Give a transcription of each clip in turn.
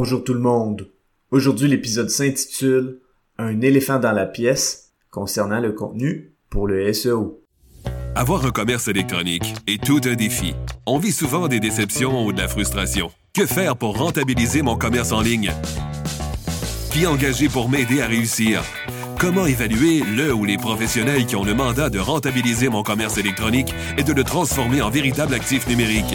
Bonjour tout le monde. Aujourd'hui, l'épisode s'intitule Un éléphant dans la pièce concernant le contenu pour le SEO. Avoir un commerce électronique est tout un défi. On vit souvent des déceptions ou de la frustration. Que faire pour rentabiliser mon commerce en ligne? Qui engager pour m'aider à réussir? Comment évaluer le ou les professionnels qui ont le mandat de rentabiliser mon commerce électronique et de le transformer en véritable actif numérique?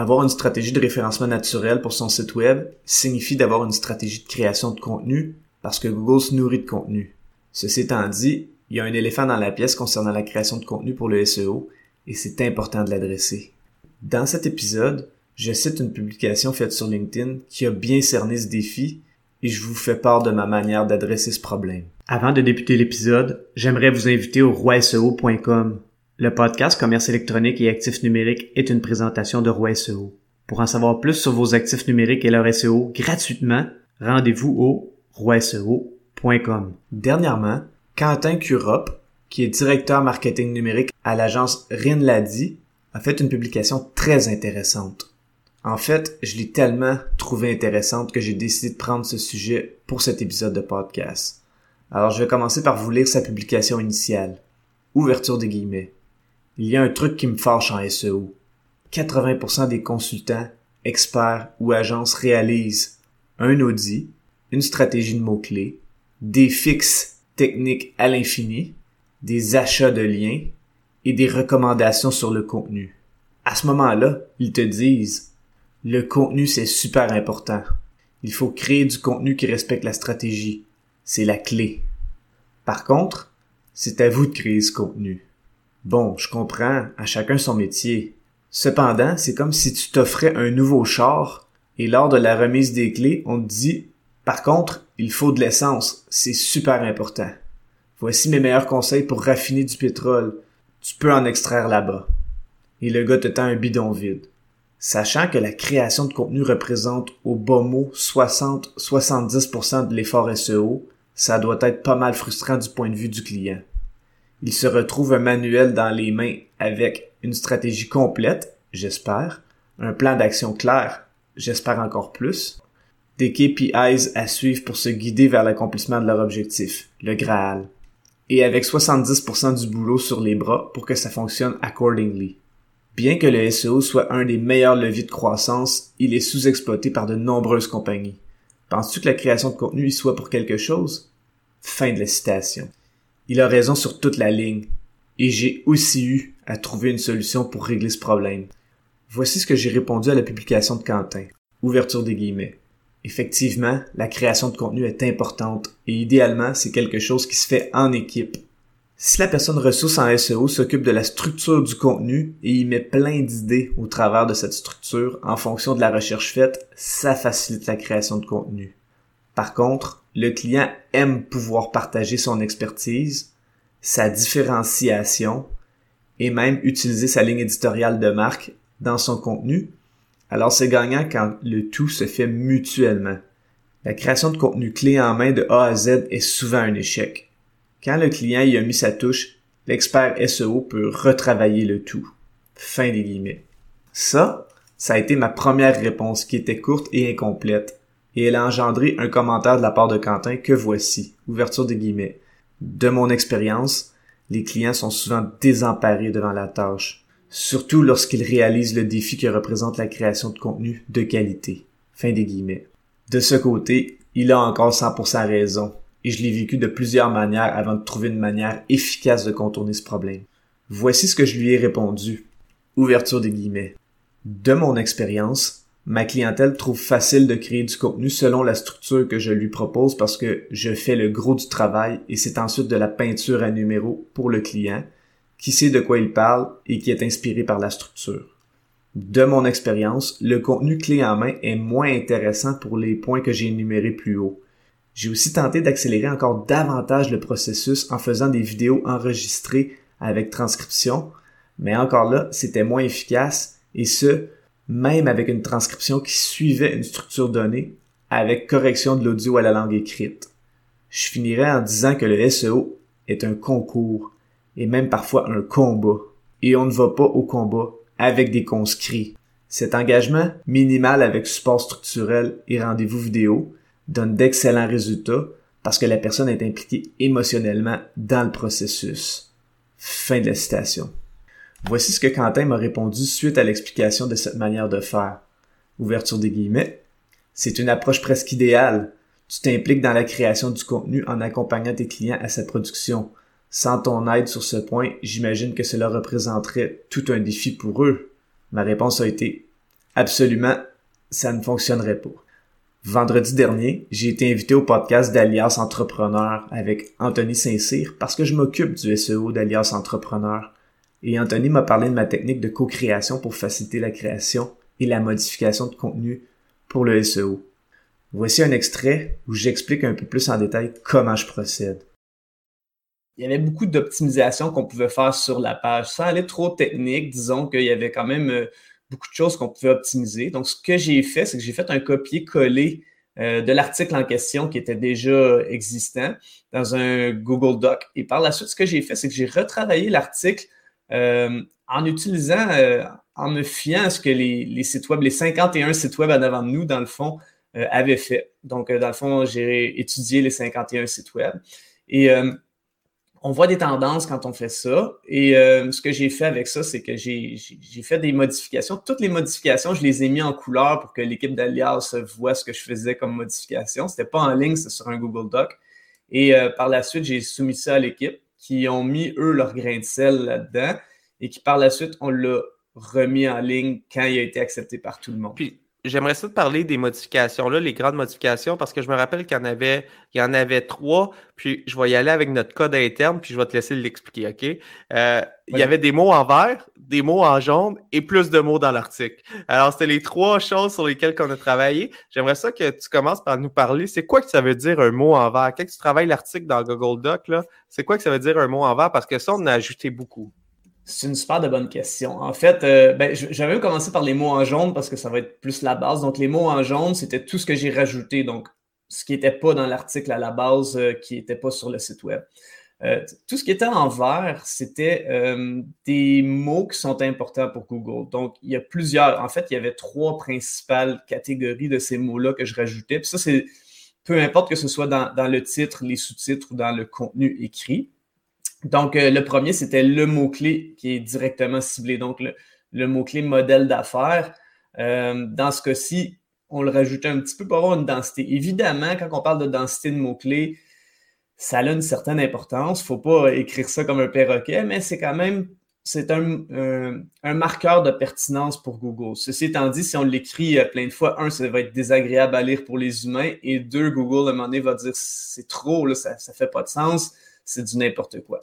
avoir une stratégie de référencement naturel pour son site web signifie d'avoir une stratégie de création de contenu parce que Google se nourrit de contenu. Ceci étant dit, il y a un éléphant dans la pièce concernant la création de contenu pour le SEO et c'est important de l'adresser. Dans cet épisode, je cite une publication faite sur LinkedIn qui a bien cerné ce défi et je vous fais part de ma manière d'adresser ce problème. Avant de débuter l'épisode, j'aimerais vous inviter au roiseo.com le podcast Commerce électronique et actifs numériques est une présentation de Roi SEO. Pour en savoir plus sur vos actifs numériques et leur SEO gratuitement, rendez-vous au roiseo.com. Dernièrement, Quentin Curop, qui est directeur marketing numérique à l'agence Rinladi, a fait une publication très intéressante. En fait, je l'ai tellement trouvé intéressante que j'ai décidé de prendre ce sujet pour cet épisode de podcast. Alors je vais commencer par vous lire sa publication initiale. Ouverture des guillemets. Il y a un truc qui me fâche en SEO. 80% des consultants, experts ou agences réalisent un audit, une stratégie de mots-clés, des fixes techniques à l'infini, des achats de liens et des recommandations sur le contenu. À ce moment-là, ils te disent le contenu c'est super important. Il faut créer du contenu qui respecte la stratégie. C'est la clé. Par contre, c'est à vous de créer ce contenu. Bon, je comprends, à chacun son métier. Cependant, c'est comme si tu t'offrais un nouveau char et lors de la remise des clés, on te dit par contre, il faut de l'essence, c'est super important. Voici mes meilleurs conseils pour raffiner du pétrole. Tu peux en extraire là-bas. Et le gars te tend un bidon vide. Sachant que la création de contenu représente au bas mot 60-70% de l'effort SEO, ça doit être pas mal frustrant du point de vue du client. Il se retrouve un manuel dans les mains avec une stratégie complète, j'espère, un plan d'action clair, j'espère encore plus, des KPIs à suivre pour se guider vers l'accomplissement de leur objectif, le Graal, et avec 70% du boulot sur les bras pour que ça fonctionne accordingly. Bien que le SEO soit un des meilleurs leviers de croissance, il est sous-exploité par de nombreuses compagnies. Penses-tu que la création de contenu y soit pour quelque chose? Fin de la citation. Il a raison sur toute la ligne. Et j'ai aussi eu à trouver une solution pour régler ce problème. Voici ce que j'ai répondu à la publication de Quentin. Ouverture des guillemets. Effectivement, la création de contenu est importante et idéalement, c'est quelque chose qui se fait en équipe. Si la personne ressource en SEO s'occupe de la structure du contenu et y met plein d'idées au travers de cette structure en fonction de la recherche faite, ça facilite la création de contenu. Par contre, le client aime pouvoir partager son expertise, sa différenciation et même utiliser sa ligne éditoriale de marque dans son contenu. Alors c'est gagnant quand le tout se fait mutuellement. La création de contenu clé en main de A à Z est souvent un échec. Quand le client y a mis sa touche, l'expert SEO peut retravailler le tout. Fin des guillemets. Ça, ça a été ma première réponse qui était courte et incomplète et elle a engendré un commentaire de la part de Quentin que voici, ouverture des guillemets. De mon expérience, les clients sont souvent désemparés devant la tâche, surtout lorsqu'ils réalisent le défi que représente la création de contenu de qualité. Fin des guillemets. De ce côté, il a encore 100% raison, et je l'ai vécu de plusieurs manières avant de trouver une manière efficace de contourner ce problème. Voici ce que je lui ai répondu. Ouverture des guillemets. De mon expérience, ma clientèle trouve facile de créer du contenu selon la structure que je lui propose parce que je fais le gros du travail et c'est ensuite de la peinture à numéro pour le client qui sait de quoi il parle et qui est inspiré par la structure. De mon expérience, le contenu clé en main est moins intéressant pour les points que j'ai énumérés plus haut. J'ai aussi tenté d'accélérer encore davantage le processus en faisant des vidéos enregistrées avec transcription, mais encore là, c'était moins efficace et ce, même avec une transcription qui suivait une structure donnée avec correction de l'audio à la langue écrite. Je finirai en disant que le SEO est un concours et même parfois un combat. Et on ne va pas au combat avec des conscrits. Cet engagement minimal avec support structurel et rendez-vous vidéo donne d'excellents résultats parce que la personne est impliquée émotionnellement dans le processus. Fin de la citation. Voici ce que Quentin m'a répondu suite à l'explication de cette manière de faire. Ouverture des guillemets. C'est une approche presque idéale. Tu t'impliques dans la création du contenu en accompagnant tes clients à sa production. Sans ton aide sur ce point, j'imagine que cela représenterait tout un défi pour eux. Ma réponse a été absolument, ça ne fonctionnerait pas. Vendredi dernier, j'ai été invité au podcast d'Alias Entrepreneur avec Anthony Saint-Cyr parce que je m'occupe du SEO d'Alias Entrepreneur. Et Anthony m'a parlé de ma technique de co-création pour faciliter la création et la modification de contenu pour le SEO. Voici un extrait où j'explique un peu plus en détail comment je procède. Il y avait beaucoup d'optimisation qu'on pouvait faire sur la page. Sans aller trop technique, disons qu'il y avait quand même euh, beaucoup de choses qu'on pouvait optimiser. Donc, ce que j'ai fait, c'est que j'ai fait un copier-coller euh, de l'article en question qui était déjà existant dans un Google Doc. Et par la suite, ce que j'ai fait, c'est que j'ai retravaillé l'article euh, en utilisant, euh, en me fiant à ce que les, sites web, les 51 sites web en avant de nous, dans le fond, avaient fait. Donc, dans le fond, j'ai étudié les 51 sites web. Et on voit des tendances quand on fait ça. Et euh, ce que j'ai fait avec ça, c'est que j'ai fait des modifications. Toutes les modifications, je les ai mis en couleur pour que l'équipe d'Alias voit ce que je faisais comme modification. C'était pas en ligne, c'était sur un Google Doc. Et euh, par la suite, j'ai soumis ça à l'équipe qui ont mis, eux, leur grain de sel là-dedans et qui, par la suite, on l'a remis en ligne quand il a été accepté par tout le monde j'aimerais ça te parler des modifications, là, les grandes modifications, parce que je me rappelle qu'il y en avait, il y en avait trois, puis je vais y aller avec notre code interne, puis je vais te laisser l'expliquer, OK? Euh, il y avait des mots en vert, des mots en jaune et plus de mots dans l'article. Alors, c'était les trois choses sur lesquelles on a travaillé. J'aimerais ça que tu commences par nous parler. C'est quoi que ça veut dire un mot en vert? Quand tu travailles l'article dans Google Doc, c'est quoi que ça veut dire un mot en vert? Parce que ça, on a ajouté beaucoup. C'est une super de bonne question. En fait, euh, ben, j'avais commencé par les mots en jaune parce que ça va être plus la base. Donc, les mots en jaune, c'était tout ce que j'ai rajouté. Donc, ce qui n'était pas dans l'article à la base, euh, qui n'était pas sur le site web. Euh, tout ce qui était en vert, c'était des mots qui sont importants pour Google. Donc, il y a plusieurs. En fait, il y avait trois principales catégories de ces mots-là que je rajoutais. Puis ça, c'est peu importe que ce soit dans, dans le titre, les sous-titres ou dans le contenu écrit. Donc, euh, le premier, c'était le mot-clé qui est directement ciblé. Donc, le, mot-clé modèle d'affaires. Euh, dans ce cas-ci, on le rajoutait un petit peu pour avoir une densité. Évidemment, quand on parle de densité de mots-clés, ça a une certaine importance. Il ne faut pas écrire ça comme un perroquet, mais c'est quand même un, marqueur de pertinence pour Google. Ceci étant dit, si on l'écrit euh, plein de fois, un, ça va être désagréable à lire pour les humains, et deux, Google, à un moment donné, va dire c'est trop, ça ne fait pas de sens c'est du n'importe quoi.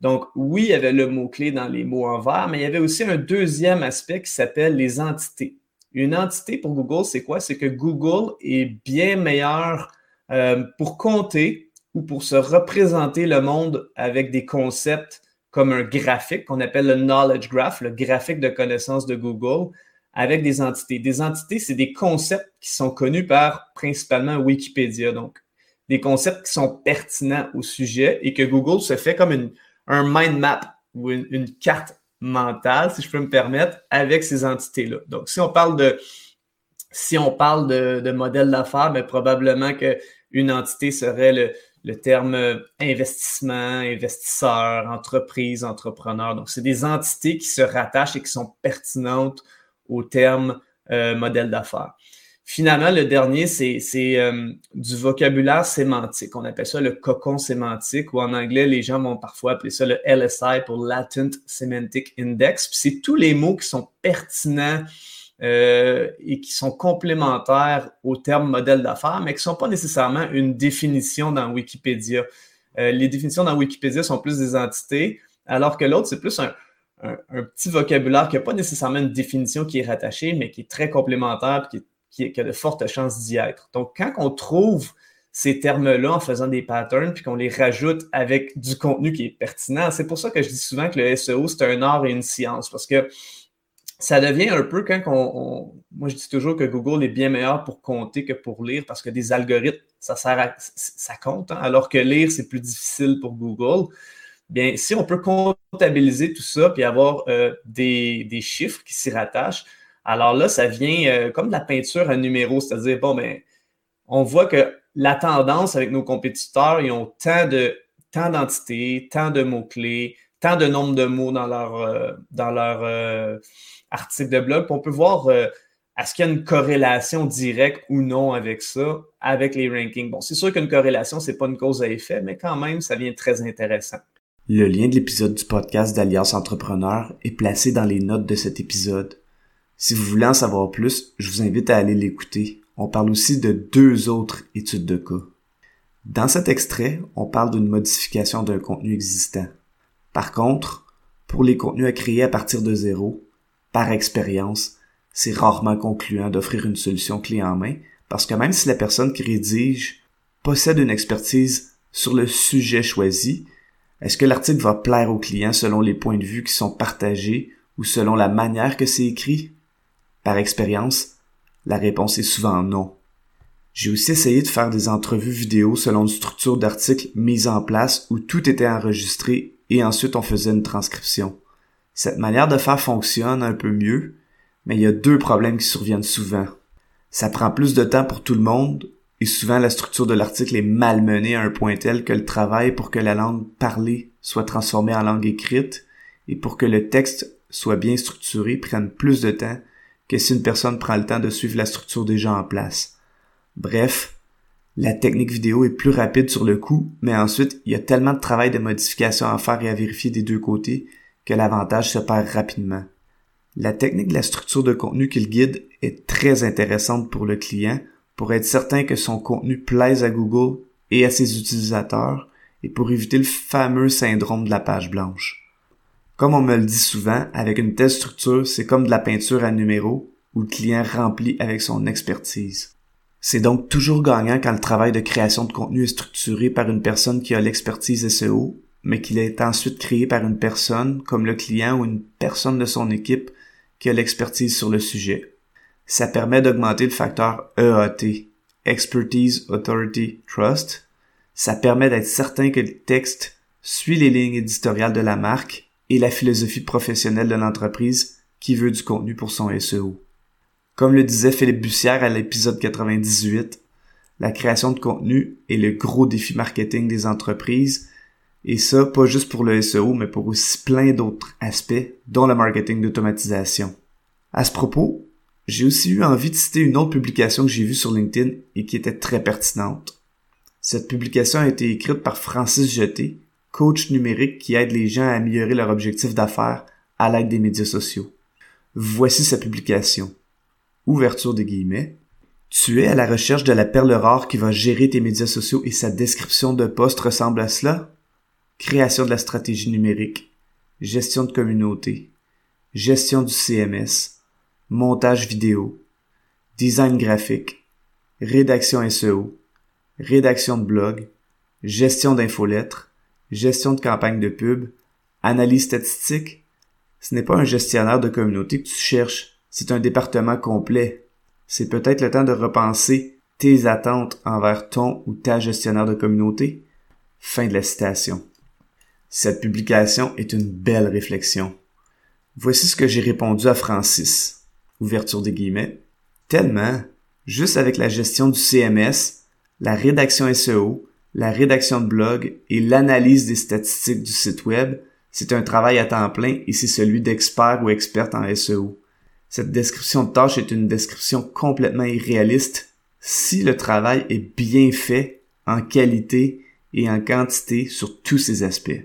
Donc, oui, il y avait le mot-clé dans les mots en vert, mais il y avait aussi un deuxième aspect qui s'appelle les entités. Une entité pour Google, c'est quoi? C'est que Google est bien meilleur euh, pour compter ou pour se représenter le monde avec des concepts comme un graphique qu'on appelle le knowledge graph, le graphique de connaissance de Google, avec des entités. Des entités, c'est des concepts qui sont connus par principalement Wikipédia. Donc, des concepts qui sont pertinents au sujet et que Google se fait comme une, un mind map ou une, carte mentale, si je peux me permettre, avec ces entités-là. Donc, si on parle de si on parle de, de modèle d'affaires, mais probablement qu'une entité serait le, le terme investissement, investisseur, entreprise, entrepreneur. Donc, c'est des entités qui se rattachent et qui sont pertinentes au terme euh, modèle d'affaires. Finalement, le dernier, c'est euh, du vocabulaire sémantique. On appelle ça le cocon sémantique, ou en anglais, les gens vont parfois appeler ça le LSI pour Latent Semantic Index. c'est tous les mots qui sont pertinents euh, et qui sont complémentaires au terme modèle d'affaires, mais qui ne sont pas nécessairement une définition dans Wikipédia. Euh, les définitions dans Wikipédia sont plus des entités, alors que l'autre, c'est plus un, un, petit vocabulaire qui n'a pas nécessairement une définition qui est rattachée, mais qui est très complémentaire et qui, qui, a de fortes chances d'y être. Donc, quand on trouve ces termes-là en faisant des patterns, puis qu'on les rajoute avec du contenu qui est pertinent, c'est pour ça que je dis souvent que le SEO, c'est un art et une science, parce que ça devient un peu quand on, Moi, je dis toujours que Google est bien meilleur pour compter que pour lire, parce que des algorithmes, ça sert à... ça compte, hein, alors que lire, c'est plus difficile pour Google bien, si on peut comptabiliser tout ça puis avoir euh, des, chiffres qui s'y rattachent, alors là, ça vient euh, comme de la peinture à numéro, c'est-à-dire, bon, ben, on voit que la tendance avec nos compétiteurs, ils ont tant de tant d'entités, tant de mots-clés, tant de nombre de mots dans leur, euh, dans leur article de blog. on peut voir est-ce qu'il y a une corrélation directe ou non avec ça, avec les rankings? Bon, c'est sûr qu'une corrélation, ce n'est pas une cause à effet, mais quand même, ça vient très intéressant. Le lien de l'épisode du podcast d'Alliance Entrepreneur est placé dans les notes de cet épisode. Si vous voulez en savoir plus, je vous invite à aller l'écouter. On parle aussi de deux autres études de cas. Dans cet extrait, on parle d'une modification d'un contenu existant. Par contre, pour les contenus à créer à partir de zéro, par expérience, c'est rarement concluant d'offrir une solution clé en main parce que même si la personne qui rédige possède une expertise sur le sujet choisi, est-ce que l'article va plaire au client selon les points de vue qui sont partagés ou selon la manière que c'est écrit? Par expérience, la réponse est souvent non. J'ai aussi essayé de faire des entrevues vidéo selon une structure d'article mise en place où tout était enregistré et ensuite on faisait une transcription. Cette manière de faire fonctionne un peu mieux, mais il y a deux problèmes qui surviennent souvent. Ça prend plus de temps pour tout le monde et souvent la structure de l'article est malmenée à un point tel que le travail pour que la langue parlée soit transformée en langue écrite et pour que le texte soit bien structuré prenne plus de temps que si une personne prend le temps de suivre la structure déjà en place. Bref, la technique vidéo est plus rapide sur le coup, mais ensuite, il y a tellement de travail de modification à faire et à vérifier des deux côtés que l'avantage se perd rapidement. La technique de la structure de contenu qu'il guide est très intéressante pour le client pour être certain que son contenu plaise à Google et à ses utilisateurs et pour éviter le fameux syndrome de la page blanche. Comme on me le dit souvent, avec une telle structure, c'est comme de la peinture à numéro où le client remplit avec son expertise. C'est donc toujours gagnant quand le travail de création de contenu est structuré par une personne qui a l'expertise SEO, mais qu'il est ensuite créé par une personne, comme le client ou une personne de son équipe, qui a l'expertise sur le sujet ça permet d'augmenter le facteur EAT, Expertise, Authority, Trust. Ça permet d'être certain que le texte suit les lignes éditoriales de la marque et la philosophie professionnelle de l'entreprise qui veut du contenu pour son SEO. Comme le disait Philippe Bussière à l'épisode 98, la création de contenu est le gros défi marketing des entreprises, et ça pas juste pour le SEO, mais pour aussi plein d'autres aspects, dont le marketing d'automatisation. À ce propos, j'ai aussi eu envie de citer une autre publication que j'ai vue sur LinkedIn et qui était très pertinente. Cette publication a été écrite par Francis Jeté, coach numérique qui aide les gens à améliorer leur objectif d'affaires à l'aide des médias sociaux. Voici sa publication. Ouverture des guillemets. Tu es à la recherche de la perle rare qui va gérer tes médias sociaux et sa description de poste ressemble à cela? Création de la stratégie numérique, gestion de communauté, gestion du CMS, montage vidéo, design graphique, rédaction SEO, rédaction de blog, gestion d'infolettres, gestion de campagne de pub, analyse statistique. Ce n'est pas un gestionnaire de communauté que tu cherches, c'est un département complet. C'est peut-être le temps de repenser tes attentes envers ton ou ta gestionnaire de communauté. Fin de la citation. Cette publication est une belle réflexion. Voici ce que j'ai répondu à Francis ouverture des guillemets, tellement, juste avec la gestion du CMS, la rédaction SEO, la rédaction de blog et l'analyse des statistiques du site web, c'est un travail à temps plein et c'est celui d'expert ou experte en SEO. Cette description de tâche est une description complètement irréaliste si le travail est bien fait en qualité et en quantité sur tous ces aspects.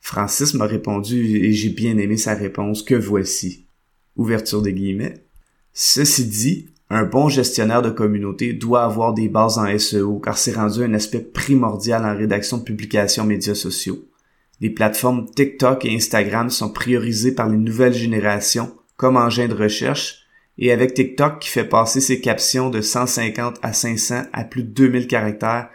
Francis m'a répondu et j'ai bien aimé sa réponse que voici ouverture des guillemets. Ceci dit, un bon gestionnaire de communauté doit avoir des bases en SEO car c'est rendu un aspect primordial en rédaction de publications médias sociaux. Les plateformes TikTok et Instagram sont priorisées par les nouvelles générations comme engin de recherche et avec TikTok qui fait passer ses captions de 150 à 500 à plus de 2000 caractères,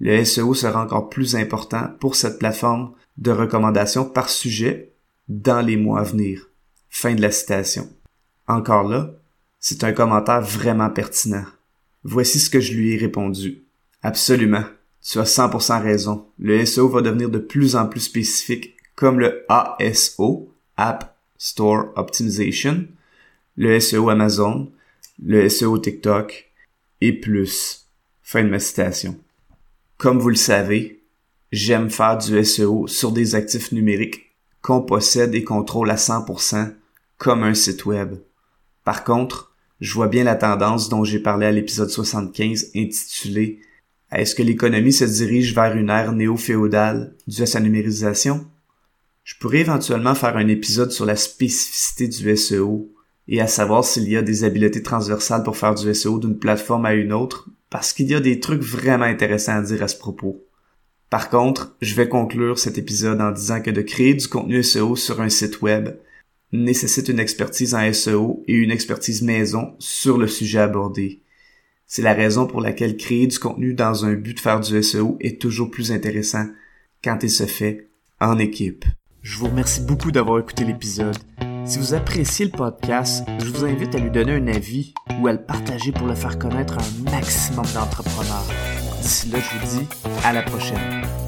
le SEO sera encore plus important pour cette plateforme de recommandation par sujet dans les mois à venir. Fin de la citation. Encore là, c'est un commentaire vraiment pertinent. Voici ce que je lui ai répondu. Absolument. Tu as 100% raison. Le SEO va devenir de plus en plus spécifique comme le ASO, App Store Optimization, le SEO Amazon, le SEO TikTok et plus. Fin de ma citation. Comme vous le savez, j'aime faire du SEO sur des actifs numériques qu'on possède et contrôle à 100% comme un site web. Par contre, je vois bien la tendance dont j'ai parlé à l'épisode 75 intitulé Est-ce que l'économie se dirige vers une ère néo-féodale due à sa numérisation? Je pourrais éventuellement faire un épisode sur la spécificité du SEO et à savoir s'il y a des habiletés transversales pour faire du SEO d'une plateforme à une autre, parce qu'il y a des trucs vraiment intéressants à dire à ce propos. Par contre, je vais conclure cet épisode en disant que de créer du contenu SEO sur un site web nécessite une expertise en SEO et une expertise maison sur le sujet abordé. C'est la raison pour laquelle créer du contenu dans un but de faire du SEO est toujours plus intéressant quand il se fait en équipe. Je vous remercie beaucoup d'avoir écouté l'épisode. Si vous appréciez le podcast, je vous invite à lui donner un avis ou à le partager pour le faire connaître à un maximum d'entrepreneurs. D'ici là, je vous dis à la prochaine.